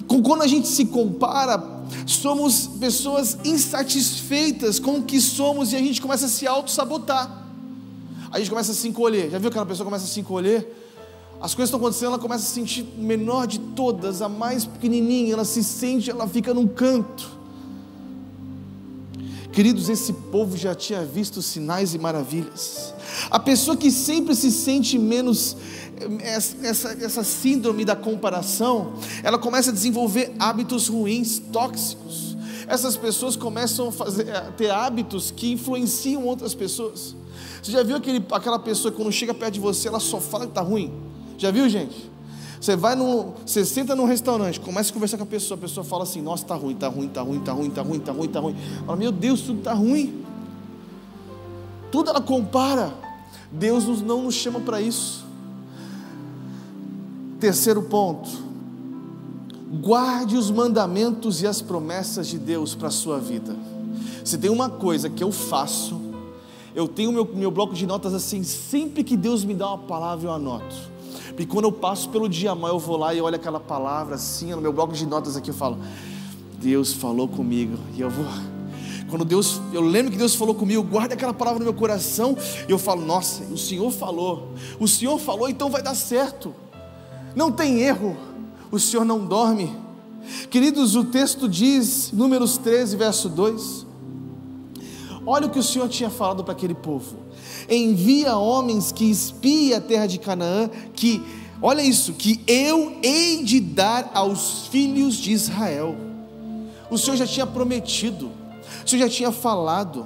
Quando a gente se compara, somos pessoas insatisfeitas com o que somos e a gente começa a se auto-sabotar. A gente começa a se encolher. Já viu aquela pessoa começa a se encolher? As coisas estão acontecendo, ela começa a se sentir menor de todas, a mais pequenininha, ela se sente, ela fica num canto. Queridos, esse povo já tinha visto sinais e maravilhas. A pessoa que sempre se sente menos, essa, essa síndrome da comparação, ela começa a desenvolver hábitos ruins, tóxicos. Essas pessoas começam a, fazer, a ter hábitos que influenciam outras pessoas. Você já viu aquele, aquela pessoa que quando chega perto de você, ela só fala que está ruim? Já viu, gente? Você vai no, você senta num restaurante, começa a conversar com a pessoa, a pessoa fala assim: "Nossa, tá ruim, tá ruim, tá ruim, tá ruim, tá ruim, tá ruim, tá ruim". Fala: "Meu Deus, tudo tá ruim". Tudo ela compara. Deus não nos chama para isso. Terceiro ponto. Guarde os mandamentos e as promessas de Deus para a sua vida. Se tem uma coisa que eu faço, eu tenho meu, meu bloco de notas assim, sempre que Deus me dá uma palavra, eu anoto. Porque quando eu passo pelo dia mal, eu vou lá e olho aquela palavra assim, no meu bloco de notas aqui, eu falo, Deus falou comigo. E eu vou. Quando Deus, eu lembro que Deus falou comigo, guarda aquela palavra no meu coração, e eu falo, nossa, o Senhor falou, o Senhor falou, então vai dar certo. Não tem erro, o Senhor não dorme. Queridos, o texto diz, Números 13, verso 2. Olha o que o Senhor tinha falado para aquele povo envia homens que espiem a terra de Canaã, que, olha isso, que eu hei de dar aos filhos de Israel. O Senhor já tinha prometido, o Senhor já tinha falado,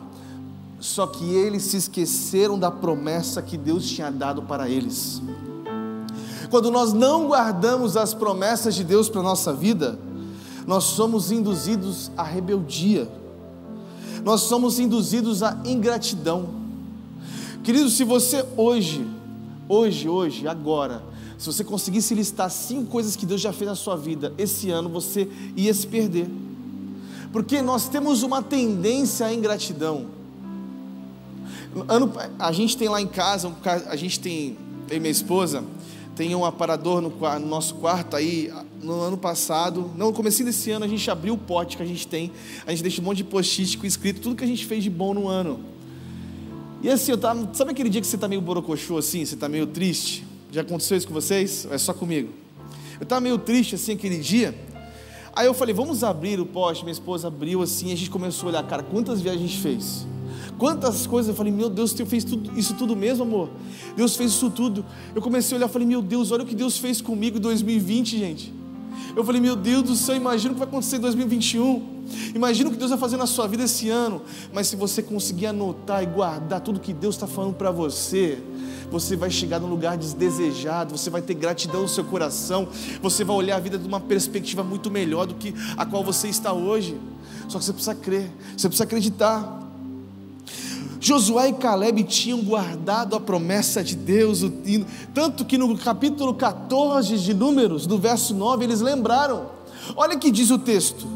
só que eles se esqueceram da promessa que Deus tinha dado para eles. Quando nós não guardamos as promessas de Deus para a nossa vida, nós somos induzidos à rebeldia, nós somos induzidos à ingratidão. Querido, se você hoje, hoje, hoje, agora, se você conseguisse listar cinco coisas que Deus já fez na sua vida, esse ano você ia se perder. Porque nós temos uma tendência à ingratidão. Ano, a gente tem lá em casa, a gente tem, eu e minha esposa, tem um aparador no, no, nosso quarto aí, no ano passado, não, no começo desse ano, a gente abriu o pote que a gente tem, a gente deixa um monte de post-it com escrito tudo que a gente fez de bom no ano. E assim, eu tava, sabe aquele dia que você está meio borocochô assim, você está meio triste? Já aconteceu isso com vocês? Ou é só comigo? Eu estava meio triste assim aquele dia. Aí eu falei, vamos abrir o poste. Minha esposa abriu assim, a gente começou a olhar, cara, quantas viagens a gente fez? Quantas coisas, eu falei, meu Deus, Deus fez tudo, isso tudo mesmo, amor? Deus fez isso tudo. Eu comecei a olhar, falei, meu Deus, olha o que Deus fez comigo em 2020, gente. Eu falei, meu Deus do céu, imagina o que vai acontecer em 2021. Imagina o que Deus vai fazer na sua vida esse ano. Mas se você conseguir anotar e guardar tudo que Deus está falando para você, você vai chegar num lugar desdesejado, você vai ter gratidão no seu coração, você vai olhar a vida de uma perspectiva muito melhor do que a qual você está hoje. Só que você precisa crer, você precisa acreditar. Josué e Caleb tinham guardado a promessa de Deus, tanto que no capítulo 14 de Números, no verso 9, eles lembraram. Olha o que diz o texto: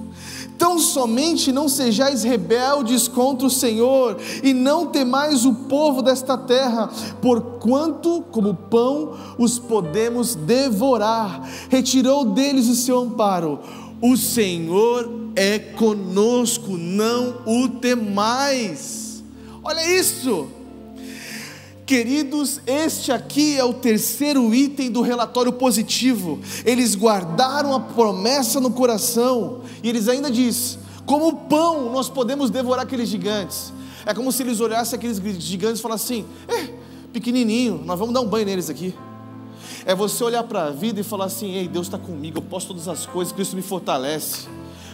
Tão somente não sejais rebeldes contra o Senhor, e não temais o povo desta terra, porquanto, como pão, os podemos devorar. Retirou deles o seu amparo, O Senhor é conosco, não o temais. Olha isso. Queridos, este aqui é o terceiro item do relatório positivo. Eles guardaram a promessa no coração. E eles ainda diz: como pão nós podemos devorar aqueles gigantes. É como se eles olhassem aqueles gigantes e falassem assim: eh, pequenininho, nós vamos dar um banho neles aqui. É você olhar para a vida e falar assim: ei, Deus está comigo, eu posso todas as coisas, Cristo me fortalece.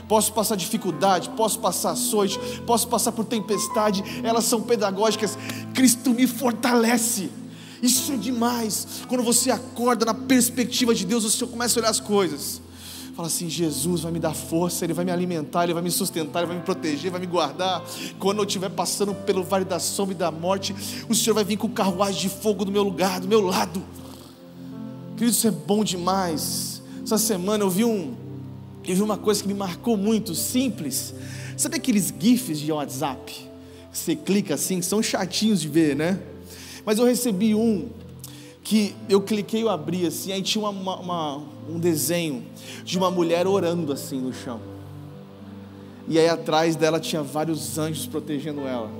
Posso passar dificuldade, posso passar açoite, posso passar por tempestade, elas são pedagógicas. Cristo me fortalece. Isso é demais. Quando você acorda na perspectiva de Deus, você começa a olhar as coisas. Fala assim: Jesus vai me dar força, Ele vai me alimentar, Ele vai me sustentar, Ele vai me proteger, vai me guardar. Quando eu estiver passando pelo vale da sombra e da morte, o Senhor vai vir com carruagem de fogo do meu lugar, do meu lado. Querido, isso é bom demais. Essa semana eu vi um, vi uma coisa que me marcou muito, simples. Sabe aqueles GIFs de WhatsApp? Você clica assim, são chatinhos de ver, né? Mas eu recebi um que eu cliquei e abri assim, aí tinha uma, uma, um desenho de uma mulher orando assim no chão. E aí atrás dela tinha vários anjos protegendo ela.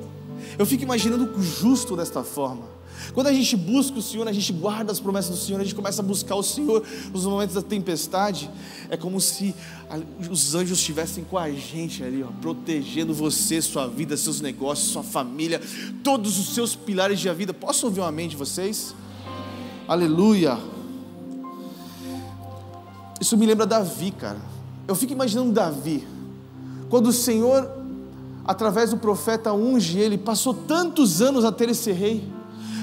Eu fico imaginando o justo desta forma. Quando a gente busca o Senhor, a gente guarda as promessas do Senhor, a gente começa a buscar o Senhor nos momentos da tempestade, é como se os anjos estivessem com a gente ali, ó, protegendo você, sua vida, seus negócios, sua família, todos os seus pilares de vida. Posso ouvir uma amém de vocês? Aleluia. Isso me lembra Davi, cara. Eu fico imaginando Davi, quando o Senhor, através do profeta, unge ele, passou tantos anos a ter esse rei.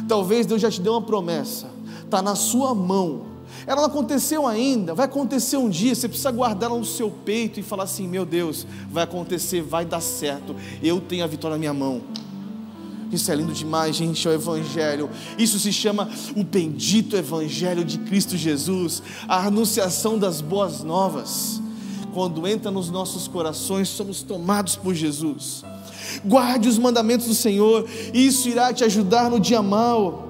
Talvez Deus já te deu uma promessa, está na sua mão. Ela não aconteceu ainda, vai acontecer um dia. Você precisa guardá-la no seu peito e falar assim: Meu Deus, vai acontecer, vai dar certo. Eu tenho a vitória na minha mão. Isso é lindo demais, gente, é o Evangelho. Isso se chama o bendito Evangelho de Cristo Jesus, a anunciação das boas novas. Quando entra nos nossos corações, somos tomados por Jesus. Guarde os mandamentos do Senhor, isso irá te ajudar no dia mal.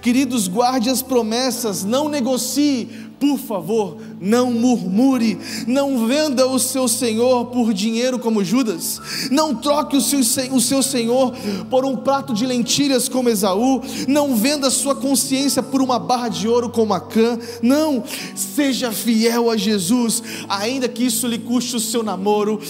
Queridos, guarde as promessas, não negocie por favor, não murmure, não venda o seu senhor por dinheiro como Judas, não troque o seu, o seu senhor por um prato de lentilhas como Esaú, não venda sua consciência por uma barra de ouro como Acã, não, seja fiel a Jesus, ainda que isso lhe custe o seu namoro,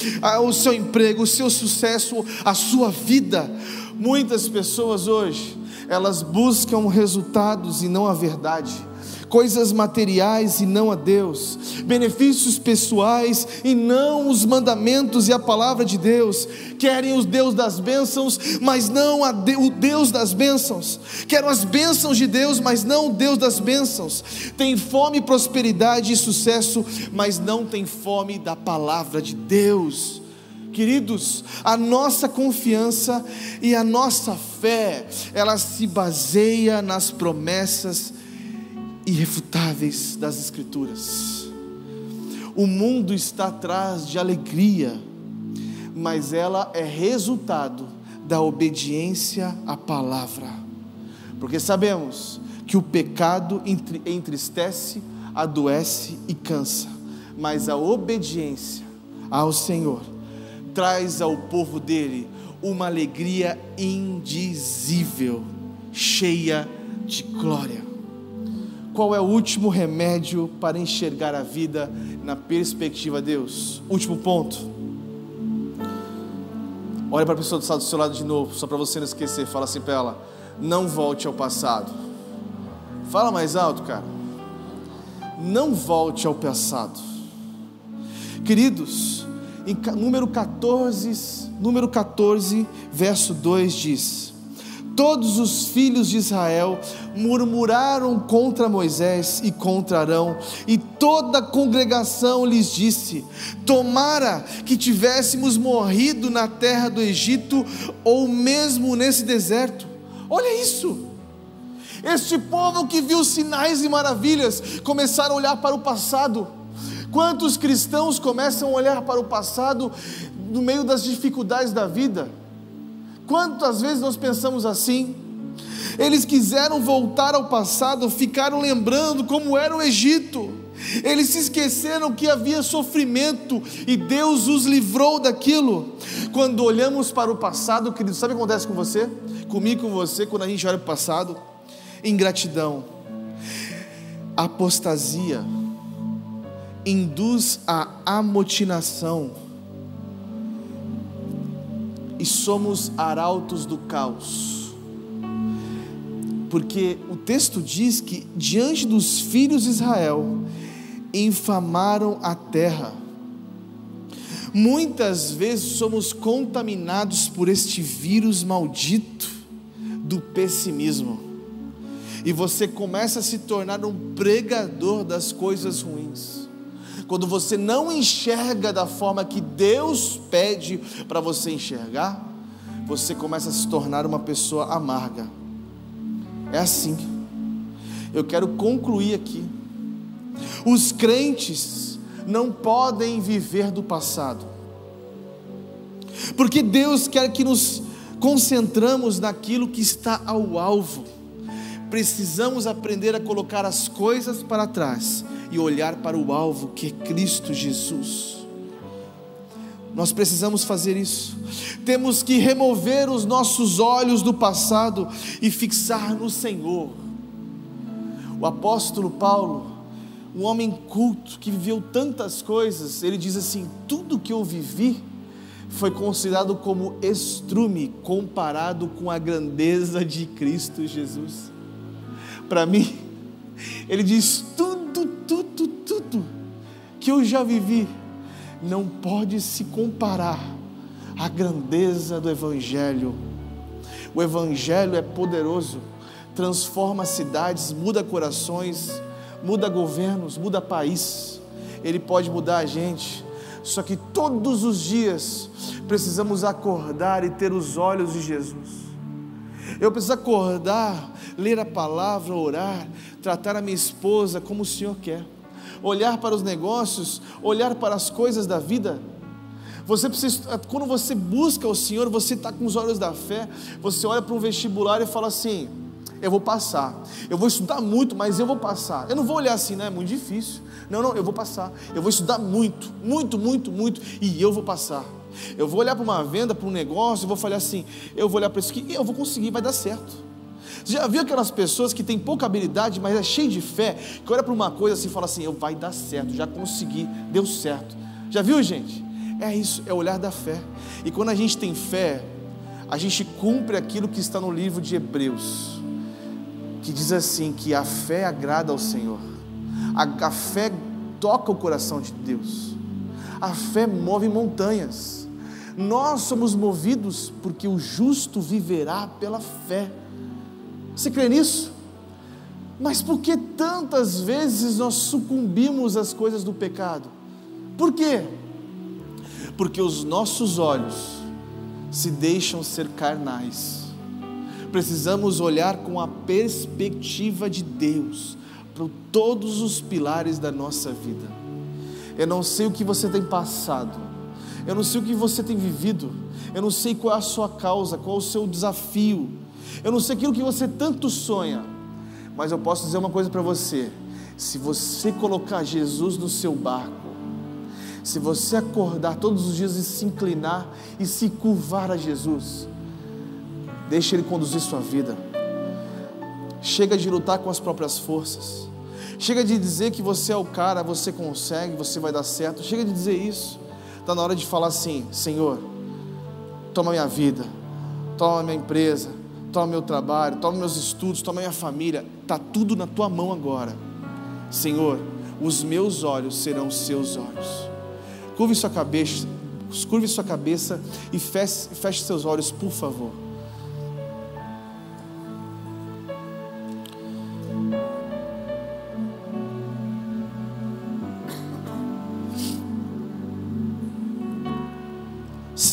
o seu emprego, o seu sucesso, a sua vida. Muitas pessoas hoje, elas buscam resultados e não a verdade coisas materiais e não a Deus, benefícios pessoais e não os mandamentos e a palavra de Deus, querem os Deus das bênçãos, mas não de, o Deus das bênçãos, querem as bênçãos de Deus, mas não o Deus das bênçãos, tem fome, prosperidade e sucesso, mas não tem fome da palavra de Deus. Queridos, a nossa confiança e a nossa fé, ela se baseia nas promessas irrefutáveis das Escrituras. O mundo está atrás de alegria, mas ela é resultado da obediência à palavra, porque sabemos que o pecado entristece, adoece e cansa, mas a obediência ao Senhor traz ao povo dele uma alegria indizível, cheia de glória. Qual é o último remédio para enxergar a vida na perspectiva de Deus? Último ponto. Olha para a pessoa do seu lado de novo, só para você não esquecer. Fala assim para ela: não volte ao passado. Fala mais alto, cara. Não volte ao passado. Queridos, em número 14, número 14, verso 2 diz: todos os filhos de Israel murmuraram contra Moisés e contra Arão, e toda a congregação lhes disse: Tomara que tivéssemos morrido na terra do Egito, ou mesmo nesse deserto. Olha isso! Este povo que viu sinais e maravilhas começaram a olhar para o passado. Quantos cristãos começam a olhar para o passado no meio das dificuldades da vida? Quantas vezes nós pensamos assim? Eles quiseram voltar ao passado, ficaram lembrando como era o Egito. Eles se esqueceram que havia sofrimento e Deus os livrou daquilo. Quando olhamos para o passado, querido, sabe o que acontece com você? Comigo, com você, quando a gente olha para o passado? Ingratidão, apostasia, induz a amotinação e somos arautos do caos. Porque o texto diz que diante dos filhos de Israel infamaram a terra. Muitas vezes somos contaminados por este vírus maldito do pessimismo. E você começa a se tornar um pregador das coisas ruins. Quando você não enxerga da forma que Deus pede para você enxergar, você começa a se tornar uma pessoa amarga. É assim. Eu quero concluir aqui. Os crentes não podem viver do passado. Porque Deus quer que nos concentramos naquilo que está ao alvo. Precisamos aprender a colocar as coisas para trás e olhar para o alvo que é Cristo Jesus. Nós precisamos fazer isso. Temos que remover os nossos olhos do passado e fixar no Senhor. O apóstolo Paulo, um homem culto que viveu tantas coisas, ele diz assim: tudo que eu vivi foi considerado como estrume comparado com a grandeza de Cristo Jesus. Para mim, ele diz: tudo, tudo, tudo que eu já vivi não pode se comparar à grandeza do Evangelho. O Evangelho é poderoso, transforma cidades, muda corações muda governos, muda país, Ele pode mudar a gente. Só que todos os dias precisamos acordar e ter os olhos de Jesus. Eu preciso acordar, ler a palavra, orar, tratar a minha esposa como o Senhor quer, olhar para os negócios, olhar para as coisas da vida. Você precisa, quando você busca o Senhor, você está com os olhos da fé, você olha para um vestibular e fala assim: eu vou passar. Eu vou estudar muito, mas eu vou passar. Eu não vou olhar assim, né? É muito difícil. Não, não, eu vou passar. Eu vou estudar muito, muito, muito, muito, e eu vou passar. Eu vou olhar para uma venda, para um negócio, e vou falar assim: eu vou olhar para isso aqui eu vou conseguir, vai dar certo. Você já viu aquelas pessoas que têm pouca habilidade, mas é cheio de fé, que olha para uma coisa assim e fala assim: eu vai dar certo, já consegui, deu certo. Já viu, gente? É isso, é o olhar da fé. E quando a gente tem fé, a gente cumpre aquilo que está no livro de Hebreus que diz assim: que a fé agrada ao Senhor, a, a fé toca o coração de Deus, a fé move montanhas. Nós somos movidos porque o justo viverá pela fé. Você crê nisso? Mas por que tantas vezes nós sucumbimos às coisas do pecado? Por quê? Porque os nossos olhos se deixam ser carnais precisamos olhar com a perspectiva de Deus para todos os pilares da nossa vida. Eu não sei o que você tem passado, eu não sei o que você tem vivido, eu não sei qual é a sua causa, qual é o seu desafio, eu não sei aquilo que você tanto sonha, mas eu posso dizer uma coisa para você: se você colocar Jesus no seu barco, se você acordar todos os dias e se inclinar e se curvar a Jesus, Deixe Ele conduzir sua vida. Chega de lutar com as próprias forças. Chega de dizer que você é o cara, você consegue, você vai dar certo. Chega de dizer isso. Está na hora de falar assim: Senhor, toma minha vida, toma minha empresa, toma meu trabalho, toma meus estudos, toma minha família. Está tudo na tua mão agora. Senhor, os meus olhos serão seus olhos. Curve sua cabeça, curve sua cabeça e feche, feche seus olhos, por favor.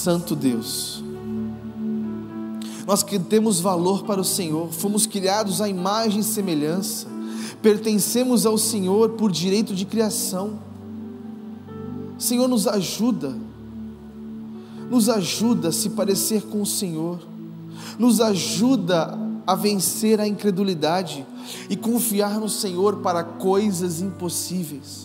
Santo Deus. Nós que temos valor para o Senhor, fomos criados à imagem e semelhança, pertencemos ao Senhor por direito de criação. Senhor, nos ajuda, nos ajuda a se parecer com o Senhor, nos ajuda a vencer a incredulidade e confiar no Senhor para coisas impossíveis.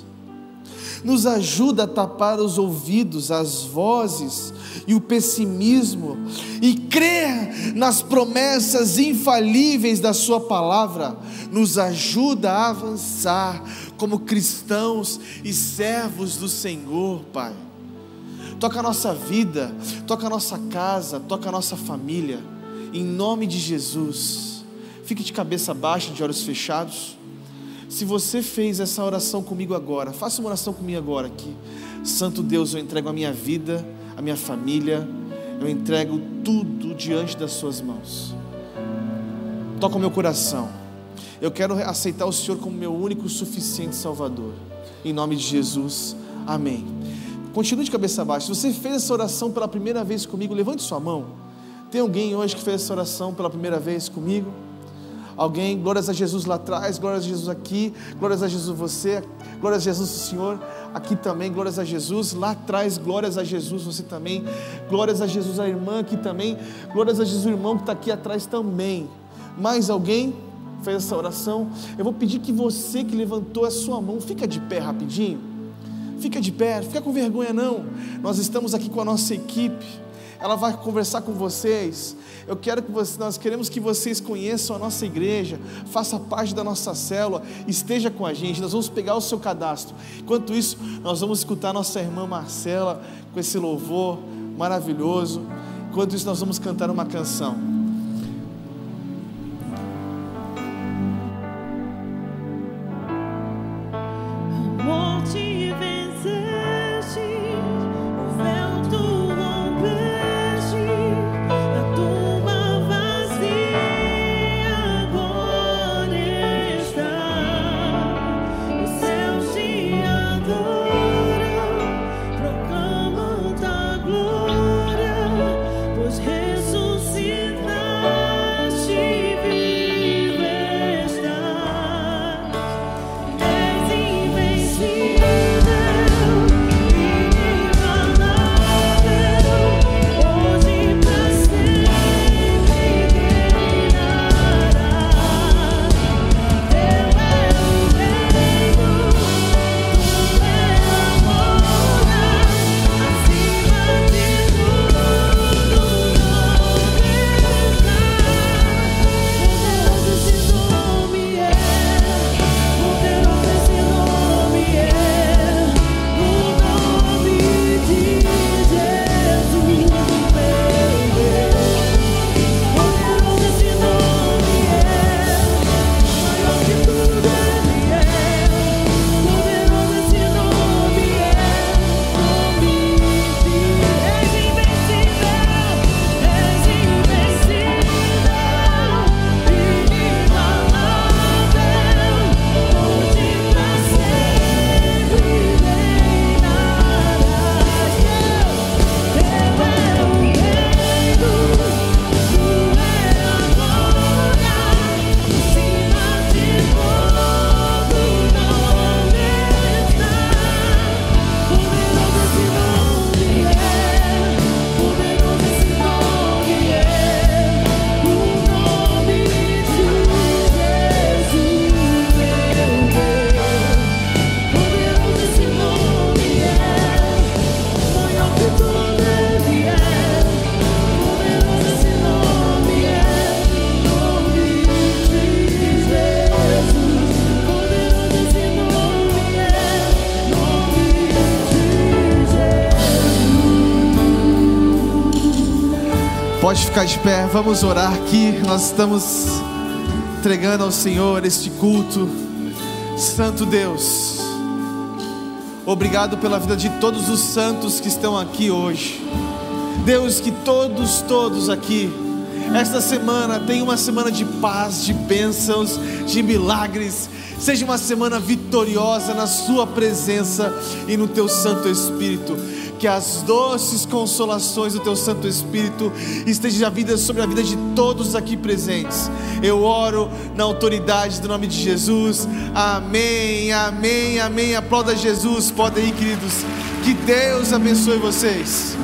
Nos ajuda a tapar os ouvidos, as vozes e o pessimismo e crer nas promessas infalíveis da Sua palavra. Nos ajuda a avançar como cristãos e servos do Senhor, Pai. Toca a nossa vida, toca a nossa casa, toca a nossa família em nome de Jesus. Fique de cabeça baixa, de olhos fechados. Se você fez essa oração comigo agora, faça uma oração comigo agora aqui. Santo Deus, eu entrego a minha vida, a minha família, eu entrego tudo diante das Suas mãos. Toca o meu coração. Eu quero aceitar o Senhor como meu único suficiente Salvador. Em nome de Jesus. Amém. Continue de cabeça baixa. Se você fez essa oração pela primeira vez comigo, levante sua mão. Tem alguém hoje que fez essa oração pela primeira vez comigo? Alguém, glórias a Jesus lá atrás, glórias a Jesus aqui, glórias a Jesus você, glórias a Jesus o Senhor, aqui também, glórias a Jesus, lá atrás, glórias a Jesus você também, glórias a Jesus a irmã aqui também, glórias a Jesus o irmão que está aqui atrás também. Mais alguém fez essa oração? Eu vou pedir que você que levantou a sua mão, fica de pé rapidinho, fica de pé, fica com vergonha não, nós estamos aqui com a nossa equipe ela vai conversar com vocês. Eu quero que vocês, nós queremos que vocês conheçam a nossa igreja, faça parte da nossa célula, esteja com a gente. Nós vamos pegar o seu cadastro. Enquanto isso, nós vamos escutar nossa irmã Marcela com esse louvor maravilhoso. Enquanto isso, nós vamos cantar uma canção. Ficar de pé, vamos orar aqui. Nós estamos entregando ao Senhor este culto. Santo Deus, obrigado pela vida de todos os santos que estão aqui hoje. Deus, que todos, todos aqui, esta semana tenha uma semana de paz, de bênçãos, de milagres. Seja uma semana vitoriosa na Sua presença e no Teu Santo Espírito que as doces consolações do Teu Santo Espírito estejam a vida sobre a vida de todos aqui presentes. Eu oro na autoridade do nome de Jesus. Amém, amém, amém. Aplauda Jesus. Podem ir, queridos. Que Deus abençoe vocês.